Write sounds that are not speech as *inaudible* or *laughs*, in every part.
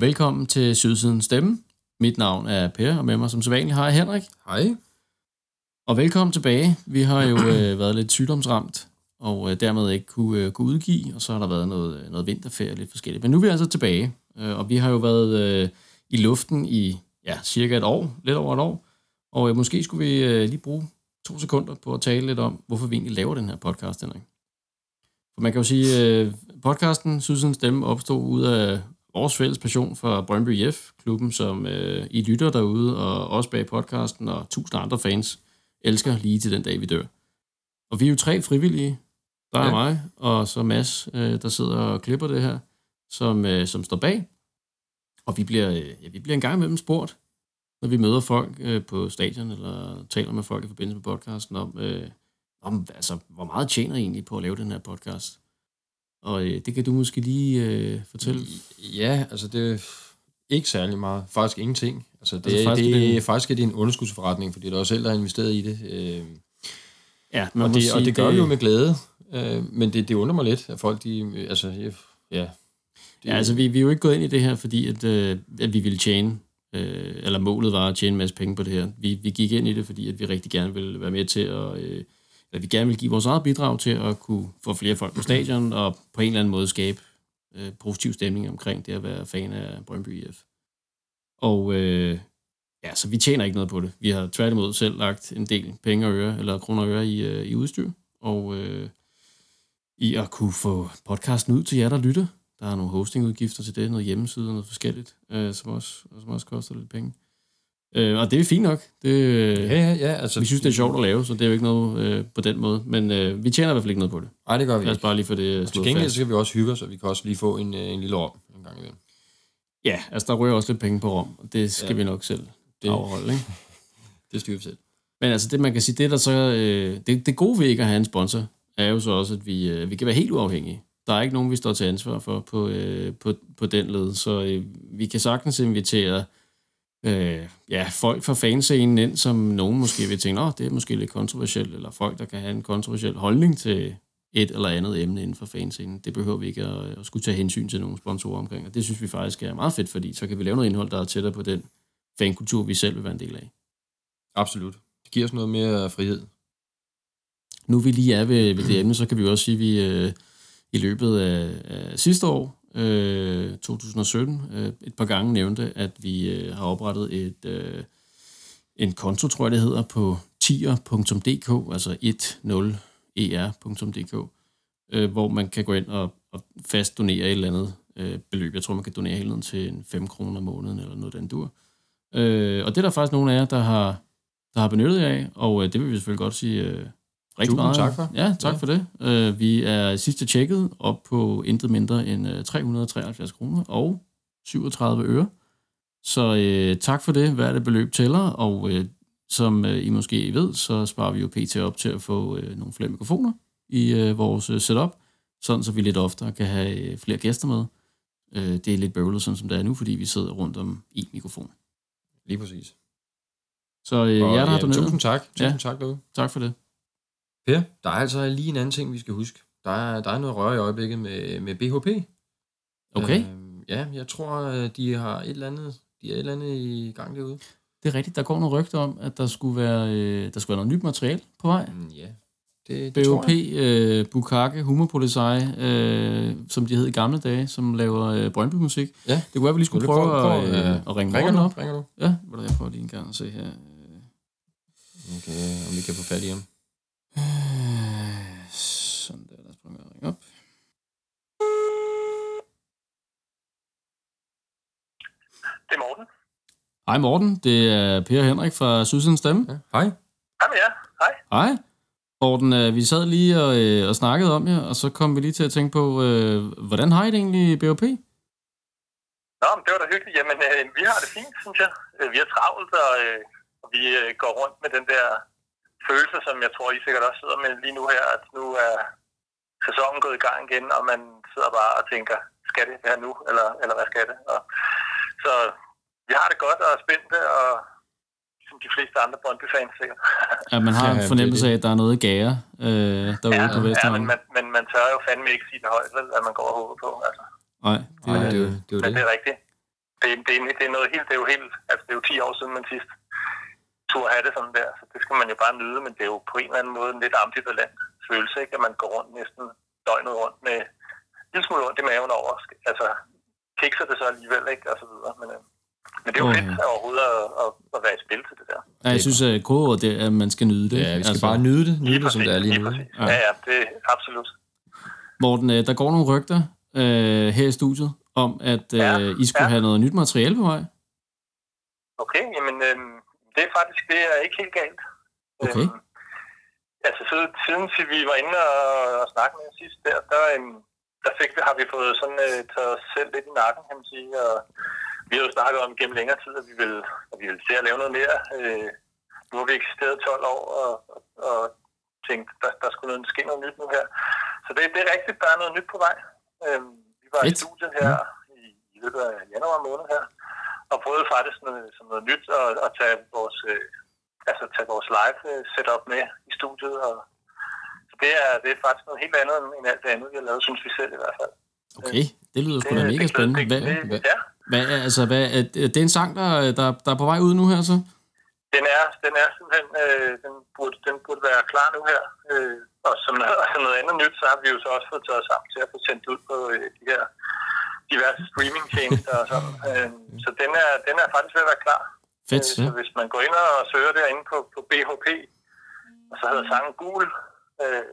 Velkommen til Sydsiden Stemme. Mit navn er Per, og med mig som sædvanligt har jeg Henrik. Hej. Og velkommen tilbage. Vi har jo øh, *clears throat* været lidt sygdomsramt, og øh, dermed ikke kunne, øh, kunne udgive, og så har der været noget, øh, noget vinterferie lidt forskelligt. Men nu er vi altså tilbage, øh, og vi har jo været øh, i luften i ja, cirka et år, lidt over et år, og øh, måske skulle vi øh, lige bruge to sekunder på at tale lidt om, hvorfor vi egentlig laver den her podcast, Henrik. For man kan jo sige, øh, podcasten Sydsiden Stemme opstod ud af vores fælles passion for Brøndby IF, klubben, som øh, I lytter derude, og også bag podcasten, og tusind andre fans elsker lige til den dag, vi dør. Og vi er jo tre frivillige. Der er ja. mig, og så Mads, øh, der sidder og klipper det her, som, øh, som står bag. Og vi bliver, øh, ja, vi bliver en gang imellem spurgt, når vi møder folk øh, på stadion, eller taler med folk i forbindelse med podcasten, om, øh, om altså, hvor meget tjener I egentlig på at lave den her podcast? Og øh, det kan du måske lige øh, fortælle. Ja, altså det er ikke særlig meget. Faktisk ingenting. Altså det, altså, faktisk, det, det, faktisk er det en underskudsforretning, fordi det er også selv, der har investeret i det. Øh, ja, og, det, sige, og det gør det... vi jo med glæde. Øh, men det, det undrer mig lidt, at folk, de, altså, ja... Det, ja, altså vi, vi er jo ikke gået ind i det her, fordi at, øh, at vi ville tjene, øh, eller målet var at tjene en masse penge på det her. Vi, vi gik ind i det, fordi at vi rigtig gerne ville være med til at... Øh, eller vi gerne vil give vores eget bidrag til at kunne få flere folk på stadion, og på en eller anden måde skabe øh, positiv stemning omkring det at være fan af Brøndby IF. Og øh, ja, så vi tjener ikke noget på det. Vi har tværtimod selv lagt en del penge og øre, eller kroner og øre i, øh, i udstyr, og øh, i at kunne få podcasten ud til jer, der lytter. Der er nogle hostingudgifter til det, noget hjemmeside og noget forskelligt, øh, som, også, som også koster lidt penge. Øh, og det er fint nok. Det, ja, ja, ja. Altså, vi synes, det er sjovt at lave, så det er jo ikke noget øh, på den måde. Men øh, vi tjener i hvert fald ikke noget på det. Nej, det gør vi Lad os bare lige få det og Til gengæld så kan vi også hygge os, og vi kan også lige få en, øh, en lille rom en gang imellem. Ja, altså der rører også lidt penge på rom, og det skal ja. vi nok selv det, afholde, ikke? *laughs* det styrer vi selv. Men altså det, man kan sige, det der så, øh, det, det gode ved ikke at have en sponsor, er jo så også, at vi, øh, vi kan være helt uafhængige. Der er ikke nogen, vi står til ansvar for på, øh, på, på den led, så øh, vi kan sagtens invitere øh, ja, folk fra fanscenen ind, som nogen måske vil tænke, det er måske lidt kontroversielt, eller folk, der kan have en kontroversiel holdning til et eller andet emne inden for fanscenen. Det behøver vi ikke at, at skulle tage hensyn til nogle sponsorer omkring, og det synes vi faktisk er meget fedt, fordi så kan vi lave noget indhold, der er tættere på den fankultur, vi selv vil være en del af. Absolut. Det giver os noget mere frihed. Nu vi lige er ved, ved det emne, så kan vi også sige, at vi øh, i løbet af, af sidste år øh, 2017 øh, et par gange nævnte, at vi øh, har oprettet et øh, en konto, tror jeg det hedder, på tier.dk, altså 10er.dk, øh, hvor man kan gå ind og, og fast donere et eller andet øh, beløb. Jeg tror, man kan donere hele tiden til en 5 kroner om måneden eller noget den dur. Øh, og det er der faktisk nogle af jer, der har, der har benyttet jer af, og øh, det vil vi selvfølgelig godt sige øh, rigtig Tusind meget. tak for. Ja, tak ja. for det. Uh, vi er sidste tjekket op på intet mindre end uh, 373 kroner og 37 øre. Så uh, tak for det. Hvad er det beløb tæller? Og uh, som uh, I måske ved, så sparer vi jo PT op til at få uh, nogle flere mikrofoner i uh, vores uh, setup, sådan så vi lidt oftere kan have uh, flere gæster med. Uh, det er lidt bøvlet, sådan som det er nu, fordi vi sidder rundt om en mikrofon. Lige præcis. Så uh, jer, der ja, har doneret. Tusind tak. Tusind ja, tak derude. Tak for det. Per, der er altså lige en anden ting, vi skal huske. Der er, der er noget røre i øjeblikket med, med BHP. Okay. Øh, ja, jeg tror, de har et eller andet, de er et eller andet i gang derude. Det er rigtigt. Der går noget rygte om, at der skulle være, øh, der skulle være noget nyt materiale på vej. Mm, ja, det, det BOP, øh, Bukake, Humorpolisei, øh, som de hed i gamle dage, som laver øh, Brøndby-musik. Ja. Det kunne være, vi lige skulle prøve, prøve, prøve at, øh, at ringe ringer du, op. Ringer du? Ja, jeg prøver lige en gang at se her. Okay, om vi kan få fat i ham. Sådan der, lad os prøve at ringe op. Det er Morten. Hej Morten, det er Per Henrik fra Sydsidens Stemme. Ja, hej. Hej med jer. Hej. Hej. Morten, øh, vi sad lige og, øh, og snakkede om jer, og så kom vi lige til at tænke på, øh, hvordan har I det egentlig i BOP? Nå, men det var da hyggeligt. Jamen, øh, vi har det fint, synes jeg. Vi er travlt, og, øh, og vi øh, går rundt med den der følelse, som jeg tror, I sikkert også sidder med lige nu her, at nu er sæsonen gået i gang igen, og man sidder bare og tænker, skal det være nu, eller, eller hvad skal det? Og, så vi har det godt og er spændte, og som de fleste andre Brøndby-fans sikkert. Ja, man har en fornemmelse af, at der er noget gære øh, derude ja, på Vesterhavn. Ja, men man, men man tør jo fandme ikke sige det højt, vel, at man går og håber på. Altså. Nej, det, Ej, det, det, det, det, men det er rigtigt. det, det, det, er noget helt, det er jo helt, altså det er jo 10 år siden, man sidst turde have det sådan der, så det skal man jo bare nyde, men det er jo på en eller anden måde en lidt ambivalent følelse, ikke? at man går rundt næsten døgnet rundt med en lille smule ondt i maven over, altså kikser det så alligevel, ikke, og så videre, men, øh, men det er jo okay. fedt overhovedet at, at, at, være i spil til det der. Ja, jeg synes, at kodeordet er, at man skal nyde det. Ja, vi skal altså, bare nyde det, nyde det, som det er lige nu. Ja. ja, ja, det er absolut. Morten, øh, der går nogle rygter øh, her i studiet om, at øh, ja, I skulle ja. have noget nyt materiale på vej. Okay, jamen øh, det er faktisk det er ikke helt galt. Okay. Øhm, altså siden, siden vi var inde og, og snakke med sidst der, der, øhm, der fik har vi fået sådan øh, taget os selv lidt i nakken, kan man sige, og vi har jo snakket om gennem længere tid, at vi vil, at vi vil se at lave noget mere. Øh, nu har vi eksisteret 12 år og, og, og tænkt, der, der skulle noget, ske noget nyt nu her. Så det, det er rigtigt, der er noget nyt på vej. Øh, vi var Fedt. i studiet her ja. i, i løbet af januar måned her, og prøvede faktisk noget, som noget nyt at, at tage vores, øh, altså tage vores live øh, setup med i studiet. Og, så det er, det er faktisk noget helt andet end alt det andet, vi har lavet, synes vi selv i hvert fald. Okay, det lyder sgu da mega spændende. Hvad, hvad, ja. hvad, altså, hvad, er, det er en sang, der, der, der er på vej ud nu her så? Den er, den er simpelthen, øh, den, burde, den burde være klar nu her. Øh, og som noget, *laughs* noget andet nyt, så har vi jo så også fået taget sammen til at få sendt ud på øh, de her diverse streamingtjenester og sådan. Øh, så den er, den er faktisk ved at være klar. Fedt, øh, så hvis man går ind og søger derinde på, på BHP, og så hedder sangen Gul, øh,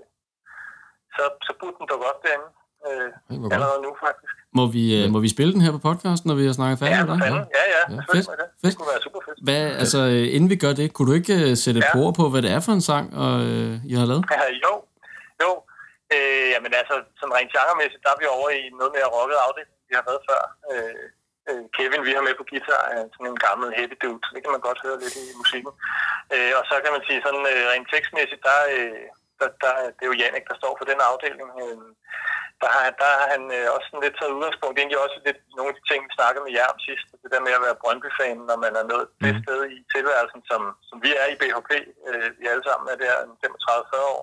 så, så burde den dukke op derinde. Øh, allerede nu, faktisk. Må vi, øh, må vi spille den her på podcasten, når vi har snakket færdigt? Ja, med dig? ja, ja. ja fedt, det. fedt. det kunne være super fedt. Hvad, altså, øh, inden vi gør det, kunne du ikke uh, sætte ja. på på, hvad det er for en sang, og, uh, I har lavet? Ja, jo, jo. Øh, jamen altså, som rent genremæssigt, der er vi over i noget mere rocket afdeling, vi har været før. Øh, Kevin, vi har med på guitar, er sådan en gammel heavy dude, det kan man godt høre lidt i musikken. Øh, og så kan man sige sådan rent tekstmæssigt, der, der, der, det er jo Jannik, der står for den afdeling. Øh, der har, der har han øh, også sådan lidt taget udgangspunkt. Det er egentlig også lidt nogle af de ting, vi snakkede med jer om sidst. Det der med at være Brøndby-fan, når man er nået det mm. sted i tilværelsen, som, som vi er i BHP. Øh, vi alle sammen er der 35-40 år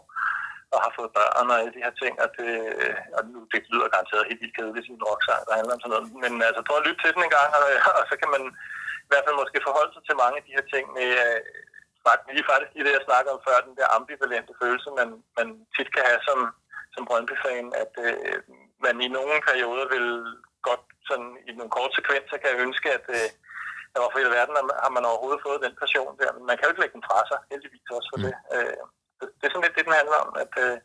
og har fået børn og alle de her ting. Og det, og nu, det lyder garanteret helt vildt kedeligt i en rocksang, der handler om sådan noget. Men altså, prøv at lytte til den en gang, og, *laughs* og så kan man i hvert fald måske forholde sig til mange af de her ting med, øh, lige faktisk i det, jeg snakker om før, den der ambivalente følelse, man, man tit kan have som, som Brøndby-fan, at øh, man i nogle perioder vil godt sådan i nogle korte sekvenser kan ønske, at øh, hvorfor i verden har man overhovedet fået den passion der, men man kan jo ikke lægge den fra sig, heldigvis også for mm. det. Øh, det er sådan lidt det, den handler om, at øh,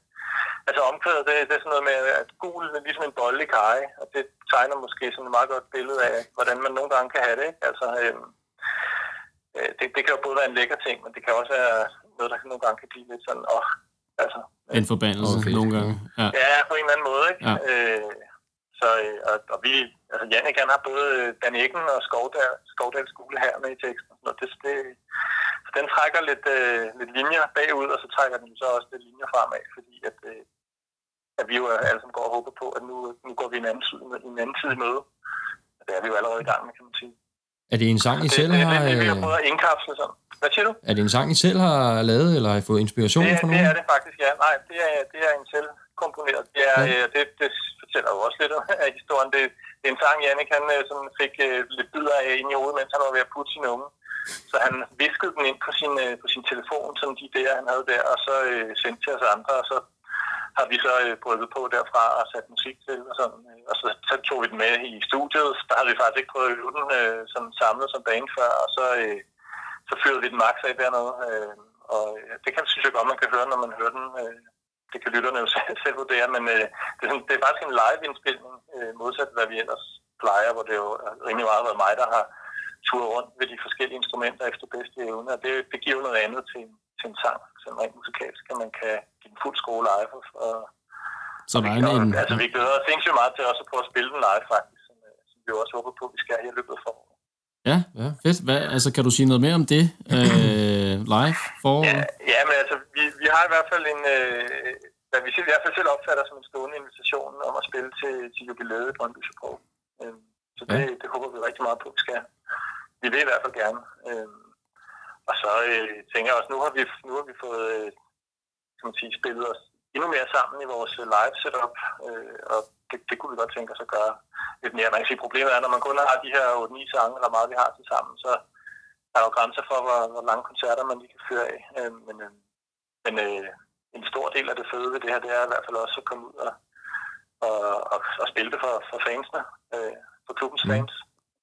altså omkvædet, det, det er sådan noget med, at gul er ligesom en bolle i kaj, og det tegner måske sådan et meget godt billede af, hvordan man nogle gange kan have det, ikke? Altså, øh, øh, det, det kan jo både være en lækker ting, men det kan også være noget, der nogle gange kan blive lidt sådan, åh, oh, altså... En forbandelse okay. nogle gange. Ja. ja, på en eller anden måde, ikke? Ja. Øh, så, øh, og, og vi, altså Jannik, han har både Dan Eggen og Skovdal, Skovdal skole her med i teksten. Og det, det, den trækker lidt, øh, lidt linjer bagud, og så trækker den så også lidt linjer fremad, fordi at, øh, at vi jo alle sammen går og håber på, at nu, nu går vi en anden, tid, en anden tid i møde. Det er vi jo allerede i gang med, kan man sige. Er det en sang, I selv har... Det, det, det, vi har prøvet at indkapsle sådan. Hvad siger du? Er det en sang, I selv har lavet, eller har I fået inspiration det, fra nogen? Det er det faktisk, ja. Nej, det er, det er en selv komponeret. Det, er, ja. det, det fortæller jo også lidt *laughs* af historien. Det, det er en sang, Jannik han øh, sådan fik uh, lidt bidder af ind i hovedet, mens han var ved at putte sin unge. Så han viskede den ind på sin, øh, på sin telefon, som de der, han havde der, og så øh, sendte til os andre, og så har vi så øh, uh, brygget på derfra og sat musik til, og, sådan, øh, og så, så tog vi den med i studiet. Der havde vi faktisk ikke prøvet at øve den øh, sådan samlet som bane før, og så, øh, så fyrede vi den max af dernede. Øh, og det kan, synes jeg godt, man kan høre, når man hører den. Øh, det kan lytterne jo *laughs* selv, selv vurdere, men øh, det, er sådan, det er faktisk en live-indspilning, øh, modsat hvad vi ellers plejer, hvor det jo rimelig meget har været mig, der har turet rundt ved de forskellige instrumenter efter bedste evne, og det, det giver noget andet til, til en sang, som rent musikalsk, at man kan give den fuld skrue live. Og, så der er en... Altså, vi glæder os sindssygt meget til også at prøve at spille den live, faktisk, som, øh, som vi også håber på, at vi skal her i løbet af foråret. Ja, ja, fedt. Hvad, altså, kan du sige noget mere om det øh, live for? Ja, ja, men altså, vi, vi har i hvert fald en, øh, hvad vi i hvert fald selv opfatter som en stående invitation om at spille til, til jubilæet i Brøndby øh, Så det, ja. det håber vi rigtig meget på, vi skal. Vi vil i hvert fald gerne. Øh, og så øh, tænker jeg også, nu har vi, nu har vi fået øh, kan man sige, spillet os endnu mere sammen i vores live setup, øh, og det, det kunne vi godt tænke os at gøre lidt mere. Man kan sige, problemet er, når man kun har de her 8-9 sange, eller meget vi har til sammen, så er der jo grænser for, hvor, hvor lange koncerter man lige kan føre af. Øh, men øh, men øh, en stor del af det fede ved det her, det er i hvert fald også at komme ud og, og, og, og spille det for, for fansene, øh, for klubbens mm. fans.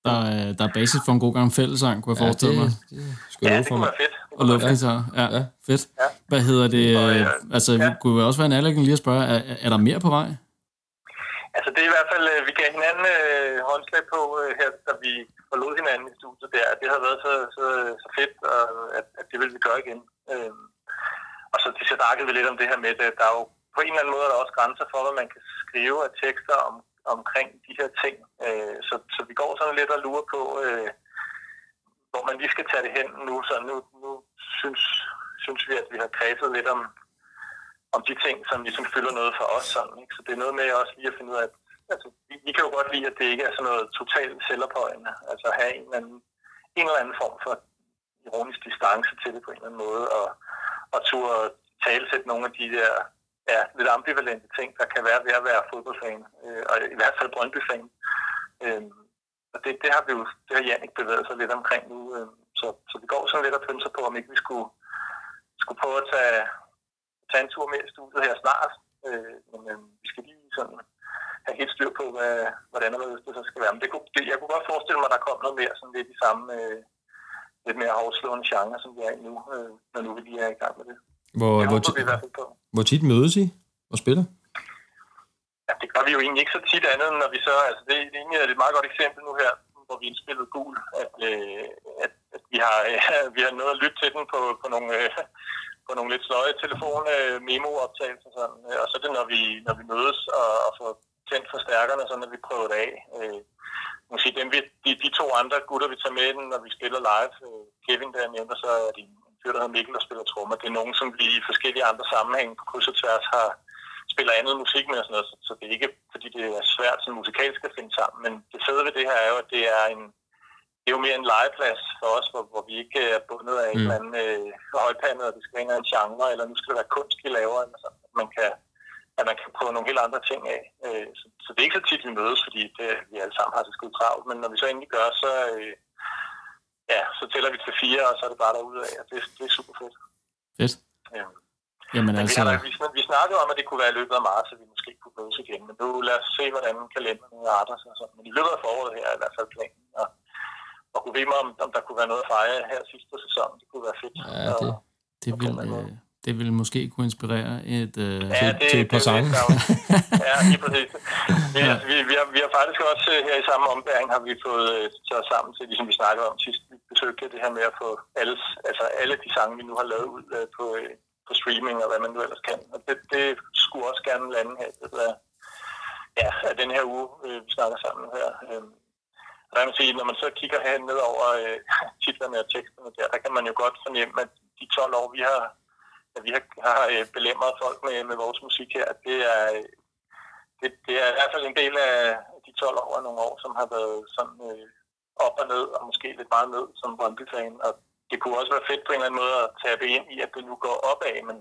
Der er, der er basis for en god gang fællesang, kunne jeg ja, forestille mig. Det, det ja, det kunne være fedt. Og luftgitar, ja. ja. Fedt. Ja. Hvad hedder det? Og, ja, altså, ja. kunne jo også være en anlægning lige at spørge, er, er der mere på vej? Altså, det er i hvert fald, øh, vi gav hinanden øh, håndslag på øh, her, da vi forlod hinanden i studiet der. Det har været så, så, så fedt, og, at, at det vil vi gøre igen. Øh, og så, så snakkede vi lidt om det her med, at der er jo på en eller anden måde er der også grænser for, hvad man kan skrive af tekster om, omkring de her ting. Øh, så, så vi går sådan lidt og lurer på, øh, hvor man lige skal tage det hen nu. Så nu, nu synes, synes vi, at vi har kredset lidt om, om de ting, som ligesom fylder noget for os. Sådan, ikke? Så det er noget med også lige at finde ud af, at altså, vi, vi kan jo godt lide, at det ikke er sådan noget totalt selvophøjende. Altså at have en eller anden, en eller anden form for ironisk distance til det på en eller anden måde, og, og turde talsætte nogle af de der ja, lidt ambivalente ting, der kan være ved at være fodboldfan, øh, og i hvert fald Brøndby-fan. Øh, og det, det har vi jo, det har Jannik bevæget sig lidt omkring nu, øh, så, så vi går sådan lidt og pynser på, om ikke vi skulle, skulle prøve at tage, tage en tur med i studiet her snart. Øh, men øh, vi skal lige sådan have helt styr på, hvad, hvordan og hvad det så skal være. Men det kunne, det, jeg kunne godt forestille mig, at der kom noget mere sådan lidt i samme, øh, lidt mere afslående genre, som vi er i nu, øh, når nu vi lige er i gang med det. Hvor, det hvor, vi i hvert fald på. hvor tit mødes I og spiller? Ja, det gør vi jo egentlig ikke så tit andet, når vi så... Altså, det, det er egentlig et meget godt eksempel nu her, hvor vi indspillede Gul, at, øh, at, at vi, har, øh, *laughs* vi har nået at lytte til den på, på nogle... Øh, *laughs* på nogle lidt sløje telefon øh, memo-optagelser sådan. Øh, og så er det, når vi, når vi mødes og, og får tændt forstærkerne, så når vi prøver det af. Øh, måske dem, vi, de, de to andre gutter, vi tager med den, når vi spiller live, øh, Kevin der nævnte, så er de fyr, der hedder Mikkel, der spiller trommer. Det er nogen, som vi i forskellige andre sammenhænge på kryds og tværs har spiller andet musik med og sådan noget, så, så det er ikke, fordi det er svært sådan musikalsk at finde sammen. Men det fede ved det her er jo, at det er en, det er jo mere en legeplads for os, hvor, hvor vi ikke er bundet af mm. en eller anden øh, højpandet, og det skal være en genre, eller nu skal det være kunst, vi laver, eller sådan. Man kan, at man kan prøve nogle helt andre ting af. Øh, så, så, det er ikke så tit, vi mødes, fordi det, vi alle sammen har så skide travlt, men når vi så endelig gør, så, øh, ja, så tæller vi til fire, og så er det bare derudad, og det, det er super fedt. Fedt. Ja. Jamen, altså... vi, vi, vi snakkede om, at det kunne være i løbet af marts, at vi måske kunne mødes igen, men nu lad os se, hvordan kalenderen arter sig. Så. Men i løbet af foråret her er i hvert fald planen, og, og kunne ved mig, om, om der kunne være noget at fejre her sidste på sæsonen. Det kunne være fedt. Ja, det, det, vil, øh, det vil måske kunne inspirere et, øh, ja, til, det, til et par det, sange. *laughs* ja, lige præcis. Vi, ja. vi, vi, har, vi har faktisk også øh, her i samme ombæring har vi fået øh, taget sammen til, ligesom vi snakkede om sidst, vi besøgte det her med at få alles, altså alle de sange, vi nu har lavet ud øh, på, øh, på streaming og hvad man nu ellers kan. Og det, det skulle også gerne lande her det der, ja, af den her uge, øh, vi snakker sammen her. Øh, og der man sige, når man så kigger her ned over øh, *laughs* titlerne og teksterne der, der kan man jo godt fornemme, at de 12 år, vi har at vi har, øh, belemret folk med, med vores musik her, det er, øh, det, det er i hvert fald en del af de 12 år og nogle år, som har været sådan øh, op og ned, og måske lidt meget ned som Brøndby-fan. Og det kunne også være fedt på en eller anden måde at tabe ind i, at det nu går opad, men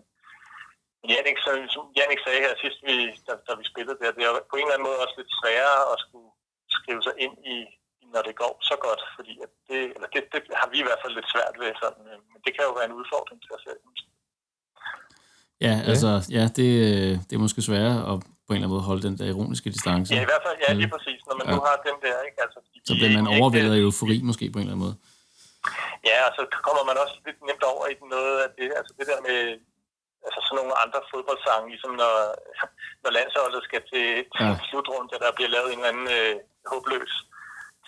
Jannik, som Jannik sagde her sidst, vi, da, da vi spillede der, det er på en eller anden måde også lidt sværere at skulle skrive sig ind i, når det går så godt, fordi at det, eller det, det har vi i hvert fald lidt svært ved, sådan, øh, men det kan jo være en udfordring til os selv. Ja, altså, ja, det, det er måske sværere at på en eller anden måde holde den der ironiske distance. Ja, i hvert fald, ja, lige præcis, når man ja. nu har den der, ikke? Altså, de, så bliver man overvældet af eufori måske på en eller anden måde. Ja, og så kommer man også lidt nemt over i noget af det, altså det der med altså sådan nogle andre fodboldsange, ligesom når, *laughs* når landsholdet skal til, til ja. slutrunde, der bliver lavet en eller anden øh, håbløs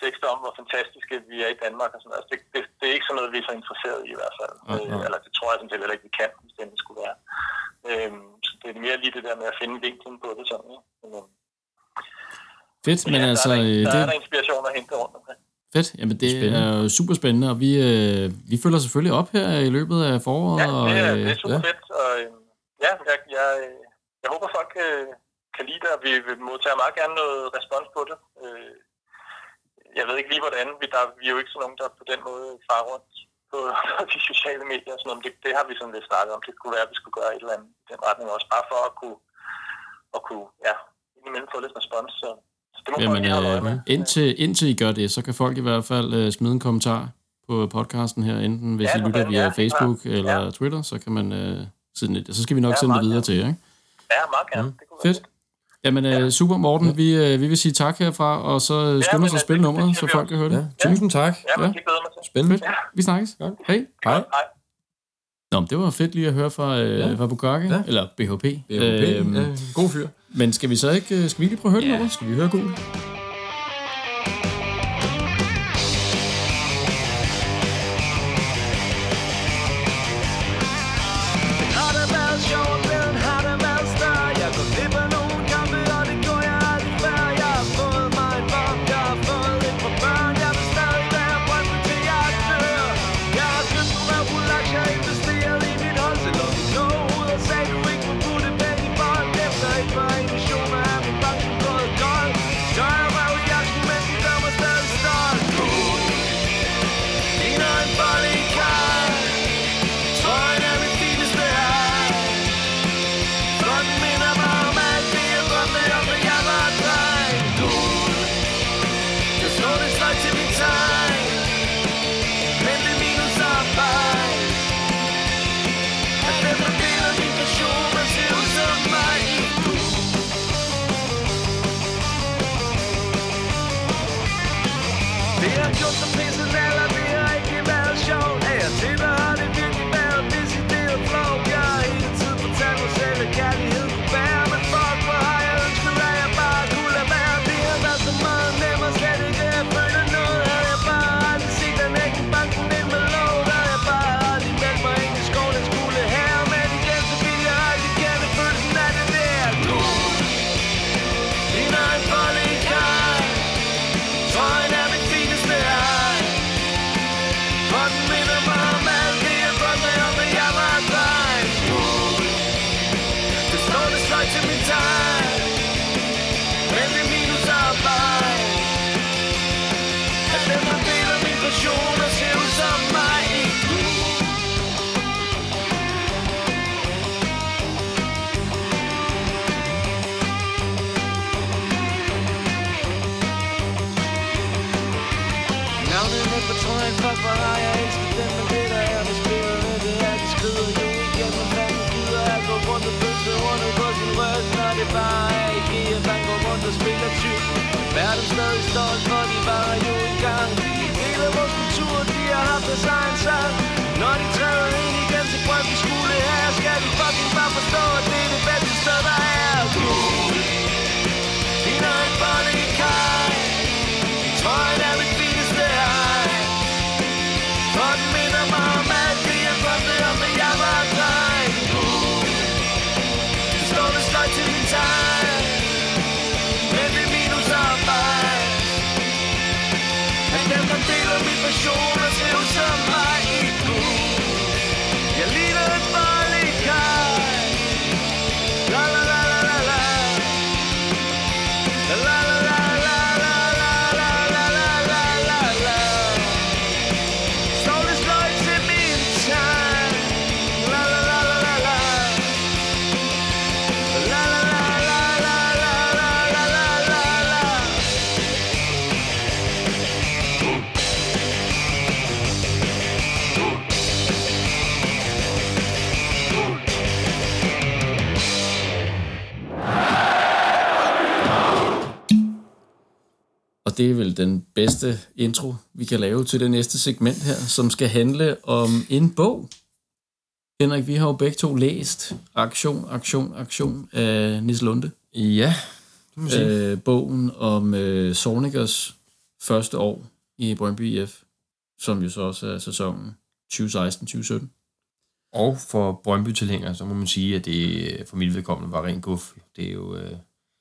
tekster om, hvor fantastiske vi er i Danmark og sådan noget. Altså, det, det, det, er ikke sådan noget, vi er så interesseret i i hvert fald. Uh, uh. Eller det tror jeg sådan set heller ikke, vi kan, hvis det skulle være. Øhm, så det er mere lige det der med at finde vinklen på det sådan? Men, øhm, Fedt, men ja, altså... Der er, der, det... er der inspiration at hente rundt omkring. Fedt, jamen det spændende. er jo super spændende, og vi, øh, vi følger selvfølgelig op her i løbet af foråret. Ja, det er, og, det er super ja. fedt, og øh, ja, jeg, jeg, jeg håber folk øh, kan lide det, og vi, vi modtager meget gerne noget respons på det. Øh, jeg ved ikke lige hvordan, vi, der, vi er jo ikke sådan nogen, der på den måde far rundt på, på de sociale medier og sådan noget. Det, det har vi sådan lidt snakket om. Det kunne være, at vi skulle gøre et eller andet i den retning også, bare for at kunne, at kunne ja, indimellem få lidt respons. Så, så det må Jamen, øh, indtil, indtil I gør det, så kan folk i hvert fald uh, smide en kommentar på podcasten her, enten hvis ja, I lytter via ja, Facebook ja. eller ja. Twitter, så kan man uh, sende det. Så skal vi nok ja, sende det videre gerne. til jer, ikke? Ja, meget gerne. Mm. Det kunne Fedt. Jamen, ja. super, Morten. Vi, uh, vi vil sige tak herfra, og så skynder os at spille nummeret, så folk kan høre det. Ja. Tusind tak. Ja, ja. Spændende. Ja. Vi snakkes. Ja. Hej. Hej. Nå, det var fedt lige at høre fra, øh, ja. fra Bukake, ja. eller BHP. BHP, øhm, ja, god fyr. Men skal vi så ikke, skal vi lige prøve at høre ja. det Skal vi høre stolt, for de var jo engang. Hele vores kultur, de har haft deres egen sang. Det er vel den bedste intro, vi kan lave til det næste segment her, som skal handle om en bog. Henrik, vi har jo begge to læst Aktion, Aktion, Aktion af Nis Lunde. Ja, det må. Øh, bogen om øh, Sornikers første år i Brøndby IF, som jo så også er sæsonen 2016-2017. Og for Brøndby-tilhængere, så må man sige, at det for mit vedkommende var rent guf. Det er jo... Øh,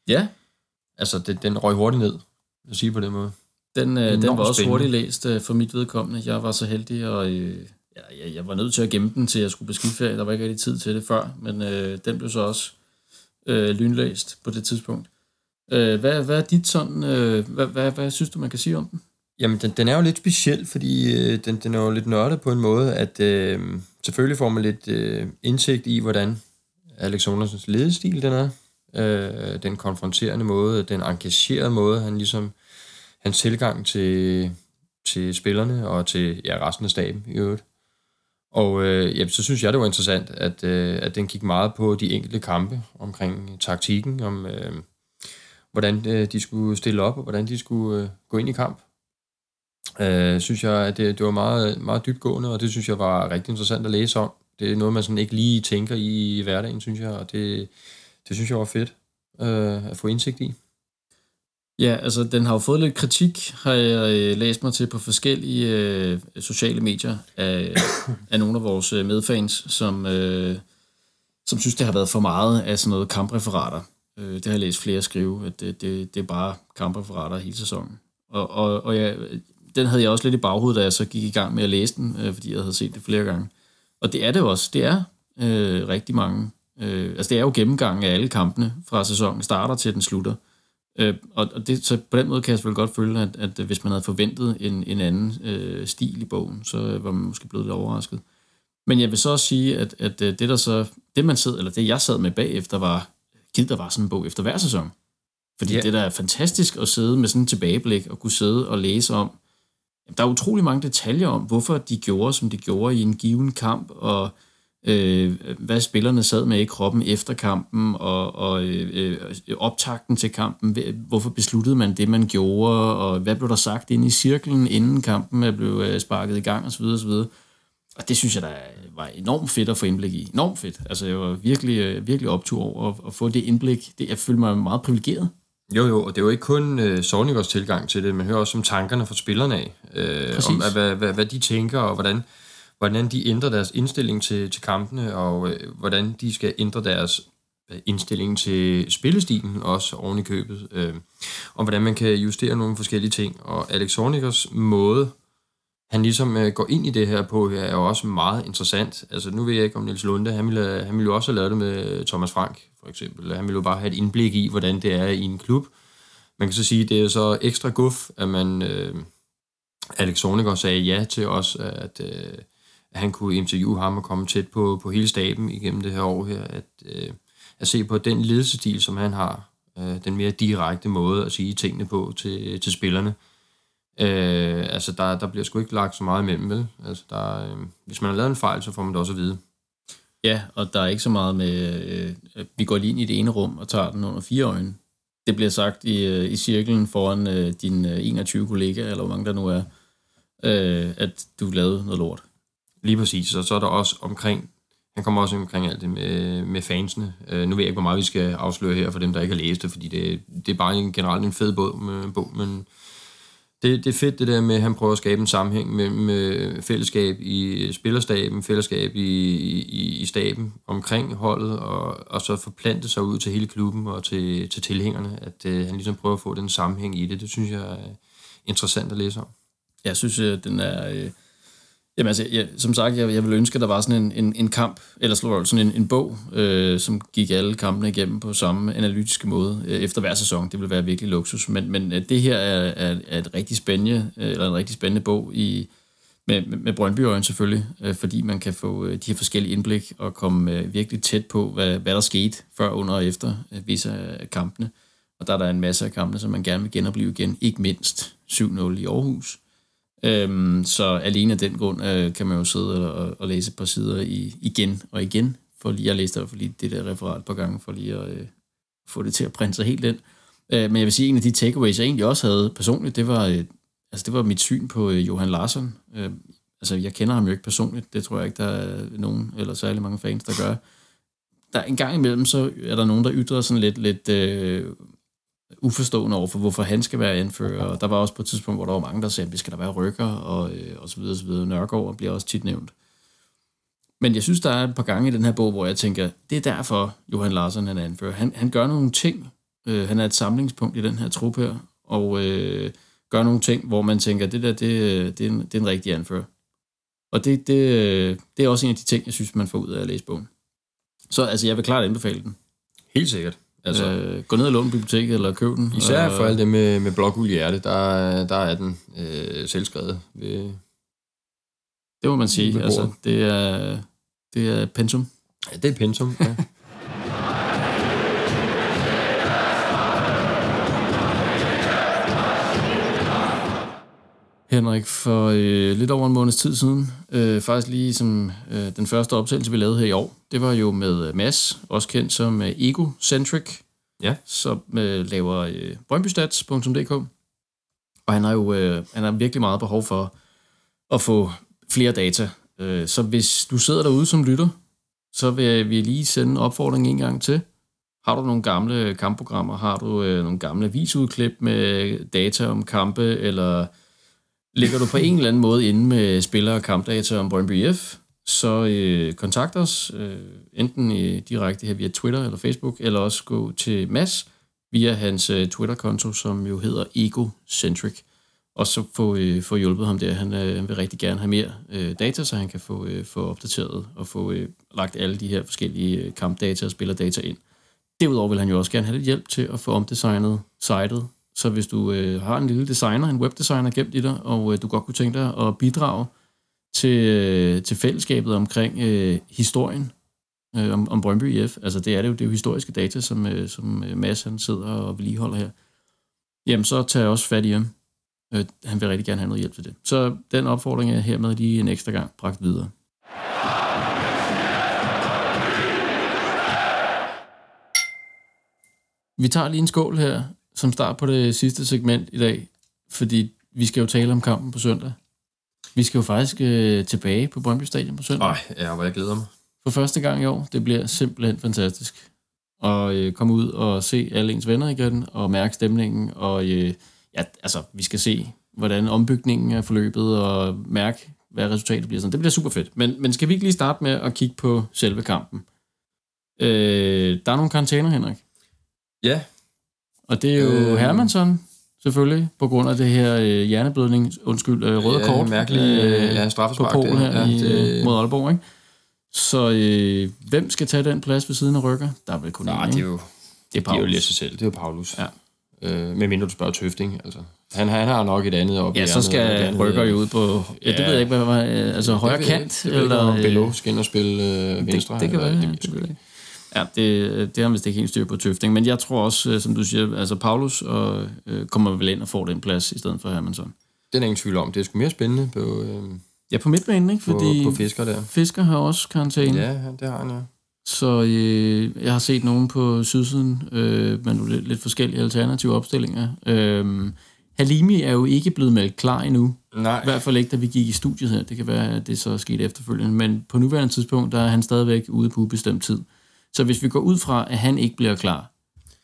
ja. Altså, det, den røg hurtigt ned at sige på den måde. Den, øh, den var også spændende. hurtigt læst øh, for mit vedkommende. Jeg var så heldig, og øh, ja, jeg, jeg var nødt til at gemme den, til jeg skulle på. Der var ikke rigtig tid til det før, men øh, den blev så også øh, lynlæst på det tidspunkt. Øh, hvad, hvad er dit sådan, øh, hvad, hvad, hvad synes du, man kan sige om den? Jamen, den, den er jo lidt speciel, fordi øh, den, den er jo lidt nørdet på en måde, at øh, selvfølgelig får man lidt øh, indsigt i, hvordan Alex Andersens ledestil den er. Øh, den konfronterende måde, den engagerede måde, han ligesom, hans tilgang til, til spillerne og til ja, resten af staben i øvrigt. Og øh, ja, så synes jeg, det var interessant, at, øh, at den gik meget på de enkelte kampe omkring taktikken, om øh, hvordan øh, de skulle stille op, og hvordan de skulle øh, gå ind i kamp. Øh, synes jeg, at det, det var meget, meget dybgående, og det synes jeg var rigtig interessant at læse om. Det er noget, man sådan ikke lige tænker i, i hverdagen, synes jeg, og det, det synes jeg var fedt øh, at få indsigt i. Ja, altså den har jo fået lidt kritik, har jeg øh, læst mig til på forskellige øh, sociale medier af, *coughs* af nogle af vores øh, medfans, som, øh, som synes, det har været for meget af sådan noget kampreferater. Øh, det har jeg læst flere skrive, at det, det, det er bare kampreferater hele sæsonen. Og, og, og ja, den havde jeg også lidt i baghovedet, da jeg så gik i gang med at læse den, øh, fordi jeg havde set det flere gange. Og det er det også. Det er øh, rigtig mange. Øh, altså det er jo gennemgang af alle kampene fra sæsonen starter til den slutter. Øh, og og det, så på den måde kan jeg selvfølgelig godt føle, at, at hvis man havde forventet en, en anden øh, stil i bogen, så var man måske blevet lidt overrasket. Men jeg vil så også sige, at, at øh, det der så, det man sad, eller det jeg sad med bagefter, var, givet der var sådan en bog efter hver sæson. Fordi yeah. det der er fantastisk at sidde med sådan en tilbageblik og kunne sidde og læse om, der er utrolig mange detaljer om, hvorfor de gjorde, som de gjorde i en given kamp, og øh, hvad spillerne sad med i kroppen efter kampen, og, og øh, optakten til kampen. Hvorfor besluttede man det, man gjorde, og hvad blev der sagt inde i cirklen, inden kampen blev øh, sparket i gang, osv. osv. Og det synes jeg, der var enormt fedt at få indblik i. Enormt fedt. Altså, jeg var virkelig, øh, virkelig optur over at, at få det indblik. Det, jeg følte mig meget privilegeret. Jo, jo, og det er jo ikke kun øh, Sornigers tilgang til det, man hører også om tankerne fra spillerne af, øh, om hvad, hvad, hvad de tænker, og hvordan, hvordan de ændrer deres indstilling til, til kampene, og øh, hvordan de skal ændre deres øh, indstilling til spillestilen også oven i købet, øh, og hvordan man kan justere nogle forskellige ting. Og Alex Sornigers måde, han ligesom øh, går ind i det her på, er jo også meget interessant. Altså nu ved jeg ikke om Niels Lunde, han ville, øh, han ville jo også have lavet det med Thomas Frank, for eksempel. Han ville jo bare have et indblik i, hvordan det er i en klub. Man kan så sige, det er så ekstra guf, at man... Øh, Alex Sorniger sagde ja til os, at, øh, at han kunne interviewe ham og komme tæt på, på hele staben igennem det her år her, at, øh, at se på den ledelsestil, som han har, øh, den mere direkte måde at sige tingene på til, til spillerne. Øh, altså, der, der bliver sgu ikke lagt så meget imellem, vel? Altså, der, øh, hvis man har lavet en fejl, så får man det også at vide. Ja, og der er ikke så meget med, øh, vi går lige ind i det ene rum og tager den under fire øjne. Det bliver sagt i, øh, i cirklen foran øh, din øh, 21 kollega, eller hvor mange der nu er, øh, at du lavede noget lort. Lige præcis, og så er der også omkring, han kommer også omkring alt det med, med fansene. Øh, nu ved jeg ikke, hvor meget vi skal afsløre her for dem, der ikke har læst det, fordi det, det er bare en, generelt en fed bog, med, bog men det, det er fedt det der med, at han prøver at skabe en sammenhæng mellem fællesskab i spillerstaben, fællesskab i, i, i staben omkring holdet, og, og så forplante sig ud til hele klubben og til, til tilhængerne, at øh, han ligesom prøver at få den sammenhæng i det. Det synes jeg er interessant at læse om. Jeg synes, at den er... Øh Jamen altså, jeg, som sagt, jeg, jeg ville ønske, at der var sådan en, en, en kamp, eller sådan en, en bog, øh, som gik alle kampene igennem på samme analytiske måde øh, efter hver sæson. Det ville være virkelig luksus. Men, men øh, det her er, er, er et rigtig spændende, øh, eller en rigtig spændende bog i, med, med, med brøndby selvfølgelig, øh, fordi man kan få øh, de her forskellige indblik og komme øh, virkelig tæt på, hvad, hvad der skete før, under og efter øh, visse af kampene. Og der er der en masse af kampene, som man gerne vil genopleve igen, ikke mindst 7-0 i Aarhus Øhm, så alene af den grund øh, kan man jo sidde og, og læse et par sider i, igen og igen, for lige at læste for lige det der referat på gange, for lige at øh, få det til at printe sig helt ind. Øh, men jeg vil sige, at en af de takeaways, jeg egentlig også havde personligt, det var, øh, altså, det var mit syn på øh, Johan Larsen. Øh, altså, jeg kender ham jo ikke personligt, det tror jeg ikke, der er nogen, eller særlig mange fans, der gør. Der en gang imellem, så er der nogen, der ytrer sådan lidt, lidt øh, uforstående over for, hvorfor han skal være anfører. Og der var også på et tidspunkt, hvor der var mange, der sagde, at vi skal der være rykker, og, øh, og så videre, så videre. Nørgaard bliver også tit nævnt. Men jeg synes, der er et par gange i den her bog, hvor jeg tænker, det er derfor, Johan Larsen han er anfører. Han, han gør nogle ting. Øh, han er et samlingspunkt i den her trup her, og øh, gør nogle ting, hvor man tænker, det der, det, øh, det, er, en, det er en rigtig anfører. Og det, det, øh, det er også en af de ting, jeg synes, man får ud af at læse bogen. Så altså, jeg vil klart anbefale den. Helt sikkert. Altså, øh, gå ned og låne biblioteket eller køb den. Især for alt det med, med blåguld hjerte, der, der er den øh, selvskrevet. Ved, det må man sige. Altså, det er, det er pensum. Ja, det er pensum, ja. Henrik, for øh, lidt over en måneds tid siden, øh, faktisk lige som øh, den første opsættelse, vi lavede her i år, det var jo med øh, Mads, også kendt som øh, Egocentric, ja. som øh, laver øh, brøndbystats.dk. Og han har jo øh, han har virkelig meget behov for at få flere data. Øh, så hvis du sidder derude som lytter, så vil vi lige sende en opfordring en gang til. Har du nogle gamle kampprogrammer, har du øh, nogle gamle visudklip med data om kampe, eller ligger du på en eller anden måde inde med spiller- og kampdata om Brøndby IF, så øh, kontakt os, øh, enten øh, direkte her via Twitter eller Facebook, eller også gå til Mads via hans øh, Twitter-konto, som jo hedder Egocentric og så få, øh, få hjulpet ham der. Han, øh, han vil rigtig gerne have mere øh, data, så han kan få, øh, få opdateret og få øh, lagt alle de her forskellige øh, kampdata og spillerdata ind. Derudover vil han jo også gerne have lidt hjælp til at få omdesignet sitet. Så hvis du øh, har en lille designer, en webdesigner gemt i dig, og øh, du godt kunne tænke dig at bidrage til, øh, til fællesskabet omkring øh, historien øh, om, om Brøndby IF, altså det er det jo, det er jo historiske data, som, øh, som øh, Mads han sidder og vedligeholder her, jamen så tager jeg også fat i ham Øh, han vil rigtig gerne have noget hjælp til det. Så den opfordring er hermed lige en ekstra gang bragt videre. Vi tager lige en skål her, som start på det sidste segment i dag, fordi vi skal jo tale om kampen på søndag. Vi skal jo faktisk øh, tilbage på Brøndby Stadion på søndag. Nej, ja, hvor jeg glæder mig. For første gang i år. Det bliver simpelthen fantastisk. At øh, komme ud og se alle ens venner igen, og mærke stemningen, og øh, ja, altså, vi skal se, hvordan ombygningen er forløbet, og mærke, hvad resultatet bliver. Sådan. Det bliver super fedt. Men, men skal vi ikke lige starte med at kigge på selve kampen? Øh, der er nogle karantæner, Henrik. Ja. Og det er jo øh, Hermansson, selvfølgelig, på grund af det her øh, hjerneblødning, undskyld, øh, røde ja, kort. mærkelige øh, ja, på Polen her ja, i, det... mod Aalborg, ikke? Så øh, hvem skal tage den plads ved siden af Rykker? Der er vel kun Nej, en, det er jo, det er, Paulus. det er jo lige sig selv. Det er jo Paulus. Ja. Øh, med mindre du spørger Tøfting, altså. Han, han har nok et andet op Ja, så skal Rykker jo ud på... Ja, det ved jeg ikke, hvad var... Altså højre kant, det, det eller... Bello skal ind og spille øh, venstre. Det, det kan være, det, det, det, Ja, det, det har vist ikke helt styr på Tøfting, men jeg tror også, øh, som du siger, altså Paulus og, øh, kommer vel ind og får den plads i stedet for Hermansson. Den er ingen tvivl om. Det er sgu mere spændende på... Øh, ja, på midtbanen, ikke? Fordi på, på Fisker der. Fisker har også karantæne. Ja, det har han, ja. Så øh, jeg har set nogen på sydsiden, øh, men lidt, lidt forskellige alternative opstillinger. Øh, Halimi er jo ikke blevet meldt klar endnu. Nej. I hvert fald ikke, da vi gik i studiet her. Det kan være, at det så er sket efterfølgende. Men på nuværende tidspunkt, der er han stadigvæk ude på ubestemt tid. Så hvis vi går ud fra, at han ikke bliver klar,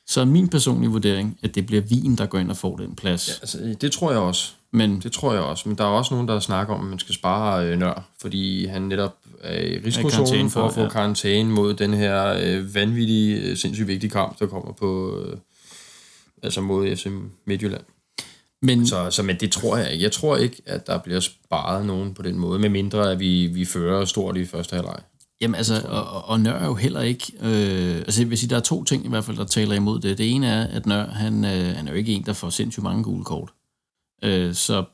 så er min personlige vurdering, at det bliver Vin, der går ind og får den plads. Ja, altså, det tror jeg også. Men, det tror jeg også. Men der er også nogen, der snakker om, at man skal spare øh, Nør, fordi han netop er i risikozonen for at få ja. karantæne mod den her øh, vanvittige, øh, sindssygt vigtige kamp, der kommer på øh, altså mod FC Midtjylland. Men, så, så men det tror jeg ikke. Jeg tror ikke, at der bliver sparet nogen på den måde, medmindre at vi, vi fører stort i første halvleg. Jamen altså, og, og Nør er jo heller ikke... Øh, altså jeg vil sige, der er to ting i hvert fald, der taler imod det. Det ene er, at Nør, han, øh, han er jo ikke en, der får sindssygt mange gule kort. Øh, så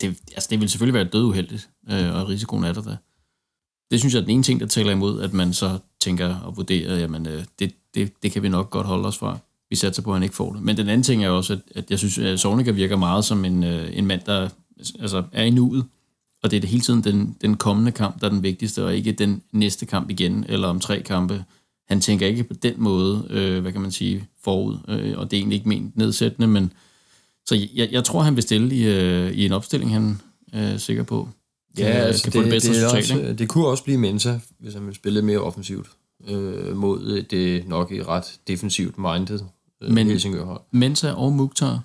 det, altså, det vil selvfølgelig være døduheldigt, øh, og risikoen er der da. Det synes jeg er den ene ting, der taler imod, at man så tænker og vurderer, jamen øh, det, det, det kan vi nok godt holde os fra. Vi satser på, at han ikke får det. Men den anden ting er også, at, at jeg synes, at Sornika virker meget som en, øh, en mand, der altså, er i nuet. Og det er det hele tiden den, den kommende kamp, der er den vigtigste, og ikke den næste kamp igen, eller om tre kampe. Han tænker ikke på den måde, øh, hvad kan man sige, forud. Øh, og det er egentlig ikke ment nedsættende, men så jeg, jeg tror, han vil stille i, øh, i en opstilling, han er sikker på. Ja, kan, altså kan det, få det, bedste det, resultat, også, ikke? det kunne også blive Mensa, hvis han vil spille mere offensivt øh, mod det nok i ret defensivt minded øh, Men Helsingør Mensa og Mukhtar,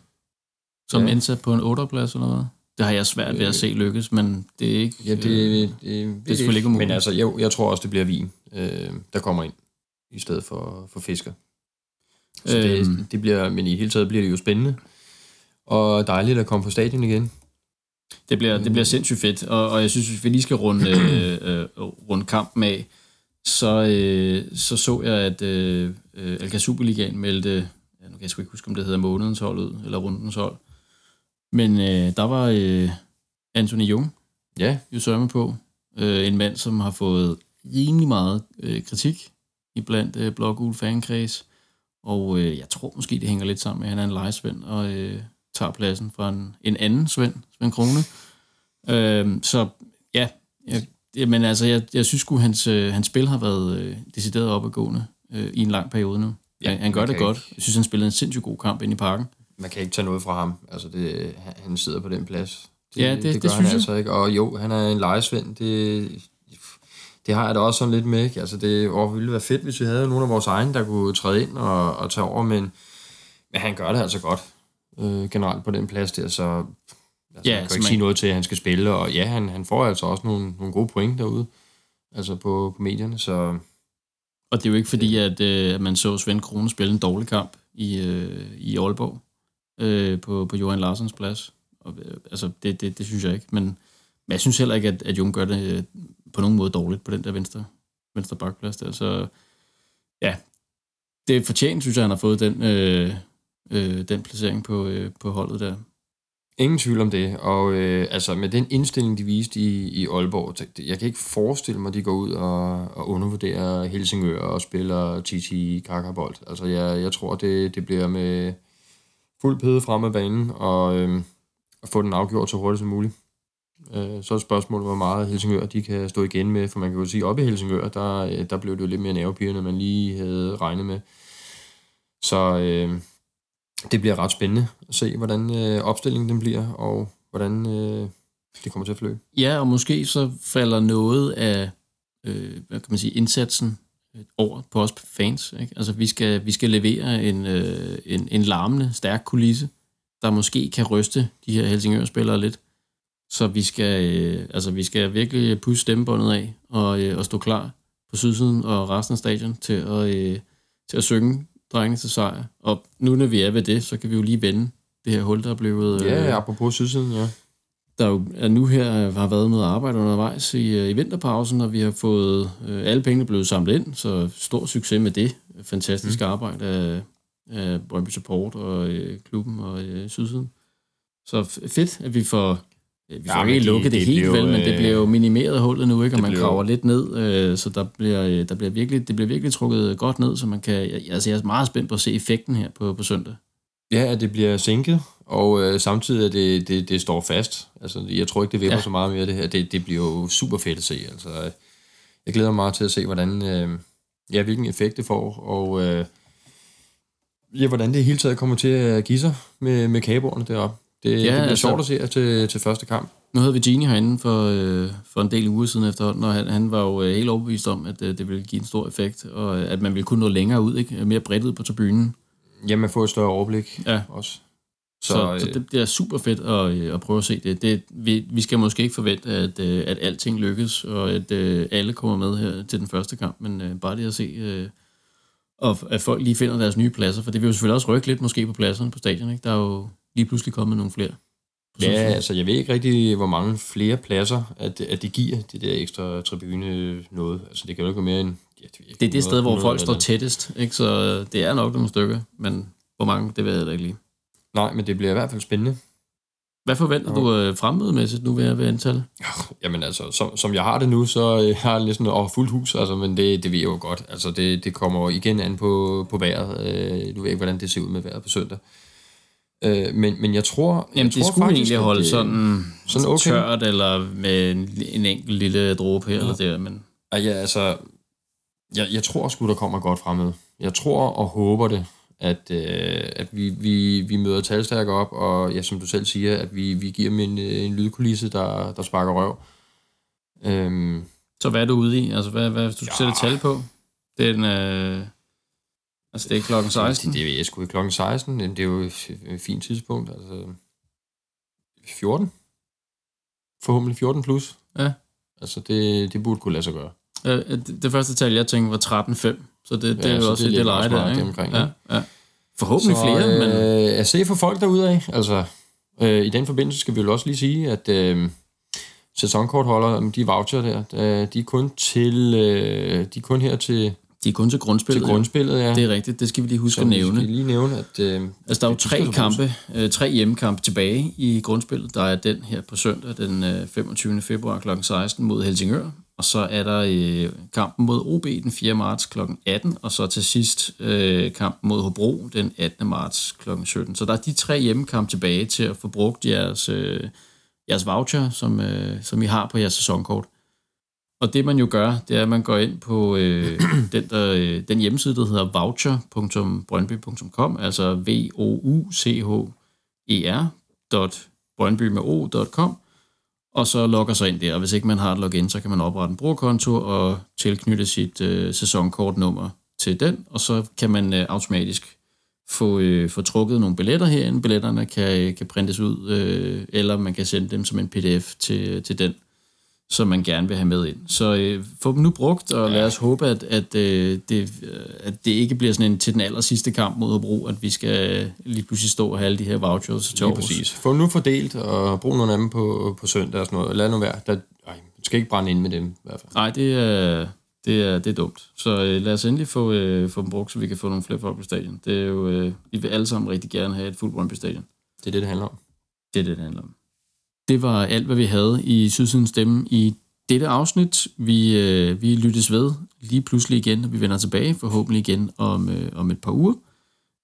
som ja. Mensa på en 8. plads eller noget? Det har jeg svært ved at se lykkes, men det er ikke... Ja, det, det, det, det er selvfølgelig ikke umuligt. Men altså, jeg, jeg tror også, det bliver vin, øh, der kommer ind, i stedet for, for fisker. Så øhm. det, det bliver, men i hele taget bliver det jo spændende og dejligt at komme på stadion igen. Det bliver, det bliver sindssygt fedt, og, og jeg synes, hvis vi lige skal runde, *clears throat* øh, øh, runde kampen af, så, øh, så så jeg, at øh, øh Alka Superligaen meldte, ja, nu kan jeg sgu ikke huske, om det hedder månedens hold ud, eller rundens hold, men øh, der var øh, Anthony Jung, ja. jo sørme på, øh, en mand, som har fået rimelig meget øh, kritik i blandt øh, blågul fankreds, og øh, jeg tror måske, det hænger lidt sammen med, at han er en lejesvend og øh, tager pladsen fra en, en anden Svend, Svend Krone. Øh, så ja, jeg, men altså, jeg, jeg synes sgu, hans, øh, hans spil har været øh, decideret opadgående øh, i en lang periode nu. Ja, han, han gør det godt. Jeg synes, han spillede en sindssygt god kamp ind i parken. Man kan ikke tage noget fra ham. Altså, det, han sidder på den plads. Det, ja, det, det, det gør det han altså ikke. Og jo, han er en lejesvend. Det, det har jeg da også sådan lidt med. Ikke? Altså, det åh, ville være fedt, hvis vi havde nogle af vores egne, der kunne træde ind og, og tage over, men, men han gør det altså godt øh, generelt på den plads der, så altså, ja, man kan ikke man... sige noget til, at han skal spille, og ja, han, han får altså også nogle, nogle gode point derude, altså på, på medierne, så... Og det er jo ikke fordi, at øh, man så Svend Krone spille en dårlig kamp i, øh, i Aalborg øh, på, på Johan Larsens plads. Og, øh, altså, det, det, det synes jeg ikke, men, men jeg synes heller ikke, at, at Jung gør det øh, på nogen måde dårligt på den der venstre, venstre bakplads der. Så ja, det er fortjent, synes jeg, han har fået den, øh, øh, den placering på, øh, på holdet der. Ingen tvivl om det, og øh, altså med den indstilling, de viste i, i Aalborg, jeg kan ikke forestille mig, at de går ud og, og undervurderer Helsingør og spiller TT Kakabold. Altså jeg, jeg tror, det, det bliver med fuld pæde frem af banen, og øh, at få den afgjort så hurtigt som muligt. Øh, så er spørgsmålet, hvor meget Helsingør de kan stå igen med, for man kan jo sige, at oppe i Helsingør, der, øh, der blev det jo lidt mere nervepirrende, end man lige havde regnet med. Så øh, det bliver ret spændende at se, hvordan øh, opstillingen den bliver, og hvordan øh, det kommer til at flyve. Ja, og måske så falder noget af øh, hvad kan man sige, indsatsen over på os fans. Ikke? Altså, vi skal, vi skal levere en, øh, en, en larmende, stærk kulisse, der måske kan ryste de her Helsingør-spillere lidt. Så vi skal, øh, altså, vi skal virkelig pusse stemmebåndet af og, øh, og stå klar på sydsiden og resten af stadion til at, øh, til at synge drengene til sejr. Og nu når vi er ved det, så kan vi jo lige vende det her hul, der er blevet... Ja, øh, apropos sydsiden, ja. Der jo er nu her har været noget arbejde undervejs i, øh, i vinterpausen, og vi har fået øh, alle pengene blevet samlet ind, så stor succes med det. Fantastisk mm. arbejde af, af Brøndby Support og øh, klubben og øh, sydsiden. Så fedt, at vi får vi får ja, ikke lukket det, det helt vel, men det bliver jo minimeret hullet nu, ikke? og man bliver... graver lidt ned, øh, så der bliver, øh, der bliver virkelig, det bliver virkelig trukket godt ned, så man kan, altså jeg er meget spændt på at se effekten her på, på søndag. Ja, at det bliver sænket, og øh, samtidig at det, det, det står fast. Altså, jeg tror ikke, det vipper ja. så meget mere det her. Det, det bliver jo super fedt at se. Altså, jeg glæder mig meget til at se, hvordan, øh, ja, hvilken effekt det får, og øh, ja, hvordan det hele taget kommer til at give sig med, med kaboerne deroppe. Det, ja, det bliver altså, sjovt at se til, til første kamp. Nu havde vi Gini herinde for, øh, for en del uger siden efterhånden, og han, han var jo øh, helt overbevist om, at øh, det ville give en stor effekt, og øh, at man ville kunne nå længere ud, ikke? mere bredt ud på tribunen. Jamen, få et større overblik ja. også. Så, så, øh, så det bliver super fedt at, øh, at prøve at se det. det vi, vi skal måske ikke forvente, at, øh, at alting lykkes, og at øh, alle kommer med her til den første kamp, men bare det at se, og at folk lige finder deres nye pladser, for det vil jo selvfølgelig også rykke lidt måske på pladserne på stadion. Ikke? Der er jo lige pludselig kommet nogle flere. Ja, altså jeg ved ikke rigtig, hvor mange flere pladser, at, at det giver det der ekstra tribune noget. Altså det kan jo ikke være mere end... Ja, det, det er det sted, hvor folk står tættest, ikke? så det er nok nogle stykker, men hvor mange, det ved jeg da ikke lige. Nej, men det bliver i hvert fald spændende. Hvad forventer ja. du øh, fremmødemæssigt nu ved at være antal? Jamen altså, som, som jeg har det nu, så øh, har jeg næsten over fuldt hus, altså, men det, det ved jeg jo godt. Altså, det, det kommer igen an på, på vejret. Øh, du ved ikke, hvordan det ser ud med vejret på søndag. Øh, men, men jeg tror... Jamen, jeg det tror skulle faktisk, egentlig holde det, sådan, sådan okay. tørt, eller med en, en enkelt lille dråbe her ja. eller der, men... Ja, altså, jeg, jeg tror sgu, der kommer godt fremad. Jeg tror og håber det, at, øh, at vi, vi, vi møder talstærke op, og ja, som du selv siger, at vi, vi giver dem en, en lydkulisse, der, der sparker røv. Øhm, så hvad er du ude i? Altså, hvad, hvad hvis du ja. sætter tal på? Den, øh, Altså det er klokken 16? Det, det er sgu ikke klokken 16, men det er jo et fint tidspunkt. Altså 14? Forhåbentlig 14 plus. Ja. Altså det, det burde kunne lade sig gøre. Ja, det, det første tal, jeg tænkte, var 13,5. Så det, det ja, er jo også det, leje der, ikke? Omkring, ja, ja. Forhåbentlig så, flere, øh, men... Jeg ser for folk derude af. Altså, øh, i den forbindelse skal vi jo også lige sige, at øh, sæsonkortholder, de voucher der, de er kun til, øh, de er kun her til de er kun til grundspillet. Til grundspillet, ja. Det er rigtigt, det skal vi lige huske Så at nævne. Skal lige nævne, at... Øh, altså, der er jo tre kampe, øh, tre hjemmekampe tilbage i grundspillet. Der er den her på søndag, den øh, 25. februar kl. 16 mod Helsingør. Og så er der øh, kampen mod OB den 4. marts kl. 18, og så til sidst øh, kampen mod Hobro den 18. marts kl. 17. Så der er de tre hjemmekampe tilbage til at få brugt jeres, øh, jeres voucher, som, øh, som I har på jeres sæsonkort. Og det man jo gør, det er, at man går ind på øh, *clears throat* den, der, øh, den hjemmeside, der hedder voucher.brøndby.com, altså v o u c h e r .brøndby.com, og så logger sig ind der. Og hvis ikke man har et login, så kan man oprette en brugerkonto og tilknytte sit øh, sæsonkortnummer til den, og så kan man øh, automatisk få, øh, få trukket nogle billetter herinde. Billetterne kan, øh, kan printes ud, øh, eller man kan sende dem som en pdf til, til den som man gerne vil have med ind. Så øh, få dem nu brugt, og lad os håbe, at, at, øh, det, øh, at det ikke bliver sådan en til den aller sidste kamp mod Hobro, at vi skal lige pludselig stå og have alle de her vouchers til Lige præcis. Få dem nu fordelt, og brug nogle af dem på, på søndag og sådan noget. Lad nu være. Der, ej, du skal ikke brænde ind med dem i hvert fald. Nej, det er, det er, det er dumt. Så øh, lad os endelig få, øh, få dem brugt, så vi kan få nogle flere folk på stadion. Det er jo, øh, vi vil alle sammen rigtig gerne have et fuldt Brøndby stadion. Det er det, det handler om. Det er det, det handler om. Det var alt, hvad vi havde i Sydsidens Stemme i dette afsnit. Vi, øh, vi lyttes ved lige pludselig igen, og vi vender tilbage forhåbentlig igen om, øh, om et par uger.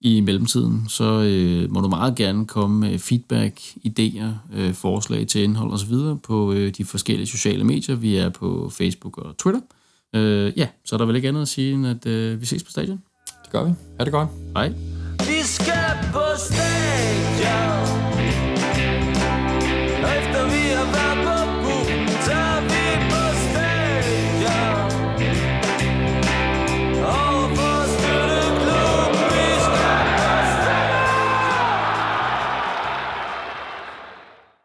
I mellemtiden, så øh, må du meget gerne komme med feedback, idéer, øh, forslag til indhold osv. på øh, de forskellige sociale medier. Vi er på Facebook og Twitter. Øh, ja, så er der vel ikke andet at sige, end at øh, vi ses på stadion. Det gør vi. Ha' det godt. Hej. Vi skal på stadion.